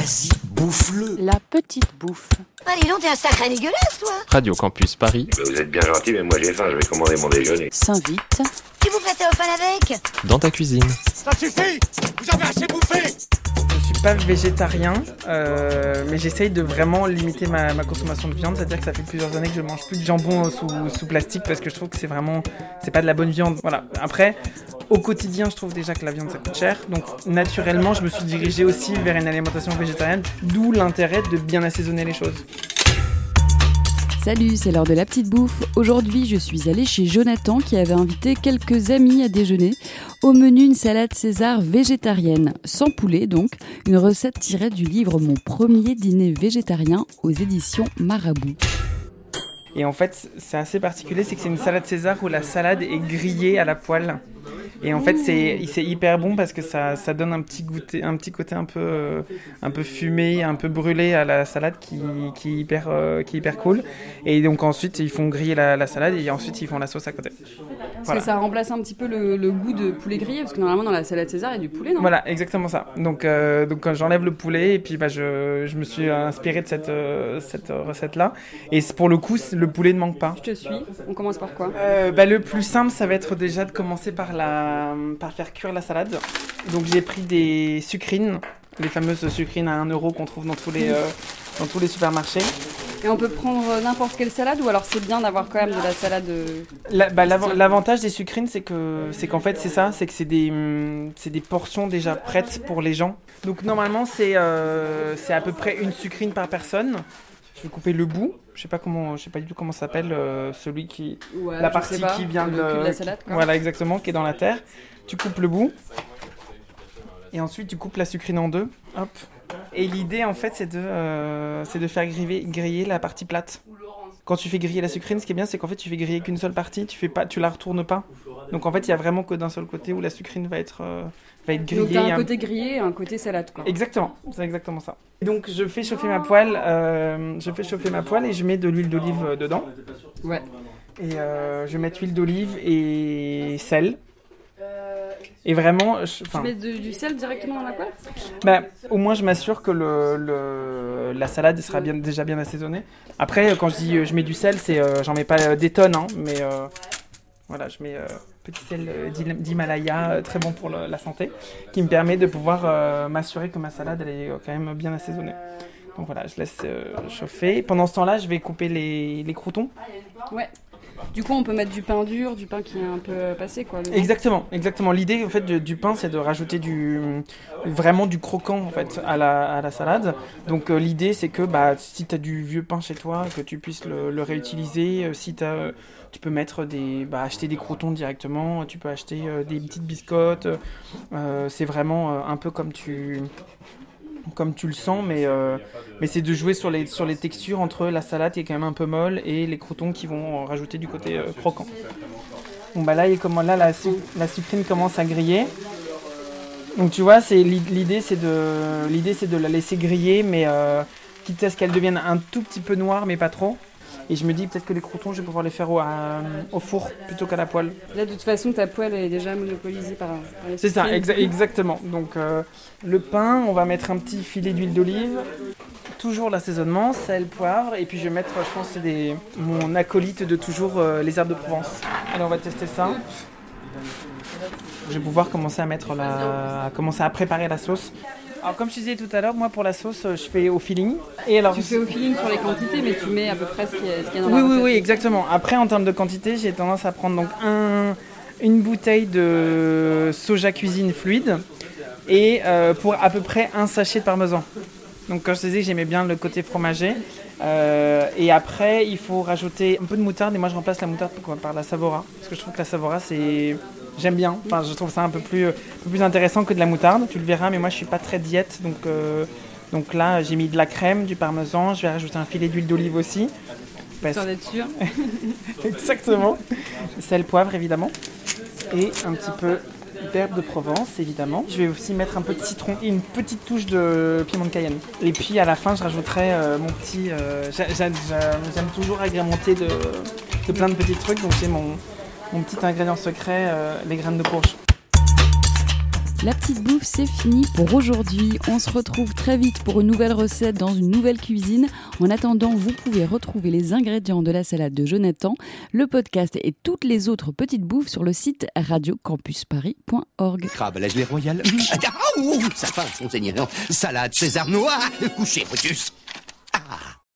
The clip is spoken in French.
Vas-y, bouffe-le. La petite bouffe. Allez, donc, t'es un sacré dégueulasse, toi Radio Campus Paris, Vous êtes bien gentil, mais moi j'ai faim, je vais commander mon déjeuner. S'invite. Tu vous prêtez au fan avec? Dans ta cuisine. Ça suffit Vous avez assez bouffé suis pas végétarien, euh, mais j'essaye de vraiment limiter ma, ma consommation de viande. C'est-à-dire que ça fait plusieurs années que je mange plus de jambon sous, sous plastique parce que je trouve que c'est vraiment, c'est pas de la bonne viande. Voilà. Après, au quotidien, je trouve déjà que la viande ça coûte cher. Donc naturellement, je me suis dirigé aussi vers une alimentation végétarienne, d'où l'intérêt de bien assaisonner les choses. Salut, c'est l'heure de la petite bouffe. Aujourd'hui, je suis allée chez Jonathan qui avait invité quelques amis à déjeuner. Au menu, une salade César végétarienne, sans poulet donc, une recette tirée du livre Mon premier dîner végétarien aux éditions Marabout. Et en fait, c'est assez particulier, c'est que c'est une salade César où la salade est grillée à la poêle. Et en fait, c'est c'est hyper bon parce que ça, ça donne un petit, goûter, un petit côté un peu, euh, un peu fumé, un peu brûlé à la salade qui, qui, est hyper, euh, qui est hyper cool. Et donc ensuite, ils font griller la, la salade et ensuite, ils font la sauce à côté. Parce Voilà. que ça remplace un petit peu le, le goût de poulet grillé, parce que normalement dans la salade César il y a du poulet, non? Voilà, exactement ça. Donc, euh, donc quand j'enlève le poulet et puis bah, je, je me suis inspiré de cette, euh, cette recette-là. Et c'est- pour le coup, le poulet ne manque pas. Je te suis. On commence par quoi? Euh, bah, le plus simple, ça va être déjà de commencer par, la, par faire cuire la salade. Donc j'ai pris des sucrines, les fameuses sucrines à 1 euro qu'on trouve dans tous les, euh, dans tous les supermarchés. Et on peut prendre n'importe quelle salade, ou alors c'est bien d'avoir quand même de la salade. euh, La- bah, l'avant- L'avantage des sucrines, c'est que c'est qu'en fait c'est ça, c'est que c'est des, c'est des portions déjà prêtes pour les gens. Donc normalement c'est euh, c'est à peu près une sucrine par personne. Je vais couper le bout. Je sais pas comment, je sais pas du tout comment ça s'appelle euh, celui qui ouais, la partie pas, qui vient de, la salade. Quoi. voilà exactement qui est dans la terre. Tu coupes le bout et ensuite tu coupes la sucrine en deux. Hop. Et l'idée en fait c'est de euh, c'est de faire griller, griller la partie plate. Quand tu fais griller la sucrine, ce qui est bien c'est qu'en fait tu fais griller qu'une seule partie, tu fais pas, tu la retournes pas. Donc en fait il y a vraiment que d'un seul côté où la sucrine va être euh, va être grillée. Donc t'as un un- côté grillé et un côté salade quoi. Exactement, c'est exactement ça. Donc je fais chauffer ma poêle, euh, je fais chauffer ma poêle et je mets de l'huile d'olive euh, dedans. Ouais. Et euh, je vais mettre huile d'olive et sel. Et vraiment, je- Tu mets de- du sel directement dans la poêle? Bah, au moins je m'assure que le, le- la salade sera bien, déjà bien assaisonnée. Après, quand je dis euh, je mets du sel, c'est euh, j'en mets pas euh, des tonnes, hein, mais euh, voilà, je mets euh, petit sel euh, d'Himalaya, euh, très bon pour la santé, qui me permet de pouvoir euh, m'assurer que ma salade elle est quand même bien assaisonnée. Donc voilà, je laisse chauffer. Pendant ce temps-là, je vais couper les, les croutons. Ouais. Du coup on peut mettre du pain dur, du pain qui est un peu passé quoi. Exactement, exactement. L'idée en fait du, du pain, c'est de rajouter du vraiment du croquant en fait à la, à la salade. Donc euh, l'idée, c'est que bah, si tu as du vieux pain chez toi, que tu puisses le, le réutiliser. Euh, si t'as, tu peux mettre des, bah, acheter des croutons directement. Tu peux acheter euh, des petites biscottes. Euh, c'est vraiment euh, un peu comme tu comme tu le sens, mais, euh, mais c'est de jouer sur les, sur les textures entre la salade qui est quand même un peu molle et les croutons qui vont rajouter du côté euh, croquant. Bon bah là, la, la commence à griller. Donc tu vois, c'est l'i- l'idée c'est de de la laisser griller, mais euh, quitte à ce qu'elle devienne un tout petit peu noire, mais pas trop. Et je me dis peut-être que les croutons, je vais pouvoir les faire au, four plutôt qu'à la poêle. Là de toute façon ta poêle est déjà monopolisée par, par C'est ça, exa- exactement. Donc euh, le pain, on va mettre un petit filet d'huile d'olive. Toujours l'assaisonnement, sel, poivre, et puis je vais mettre, je pense, c'est des, mon acolyte de toujours, euh, les herbes de Provence. Allez, on va tester ça. Je vais pouvoir commencer à mettre la, à commencer à préparer la sauce. Alors comme je disais tout à l'heure, moi pour la sauce, euh, je fais au feeling. Et alors, Tu fais au feeling sur les quantités mais tu mets à peu près ce qu'il y a, y dans oui, la oui, recette. oui, exactement. Après, en termes de quantité, j'ai tendance à prendre donc un, une bouteille de soja cuisine fluide et euh, pour à peu près un sachet de parmesan. Donc, quand je te disais que j'aimais bien le côté fromager. Euh, et après, il faut rajouter un peu de moutarde. Et moi, je remplace la moutarde par la Savora. Parce que je trouve que la Savora, c'est. J'aime bien. Enfin, je trouve ça un peu, plus, un peu plus intéressant que de la moutarde. Tu le verras, mais moi, je suis pas très diète. Donc, euh, donc là, j'ai mis de la crème, du parmesan. Je vais rajouter un filet d'huile d'olive aussi. Parce Histoire d'être sûr. Exactement. Sel, poivre, évidemment. Et un petit peu d'herbe de Provence, évidemment. Je vais aussi mettre un peu de citron et une petite touche de piment de Cayenne. Et puis à la fin, je rajouterai euh, mon petit. euh, j'a- j'a- j'a- J'aime toujours agrémenter de, de plein de petits trucs, donc j'ai mon, mon petit ingrédient secret, euh, les graines de courge. La petite bouffe, c'est fini pour aujourd'hui. On se retrouve très vite pour une nouvelle recette dans une nouvelle cuisine. En attendant, vous pouvez retrouver les ingrédients de la salade de Jonathan, le podcast et toutes les autres petites bouffes sur le site radiocampusparis.org. Crabe à la gelée royale. Ah, ouh, ça passe, monseigneur. Salade César noir. Couchez, Brutus.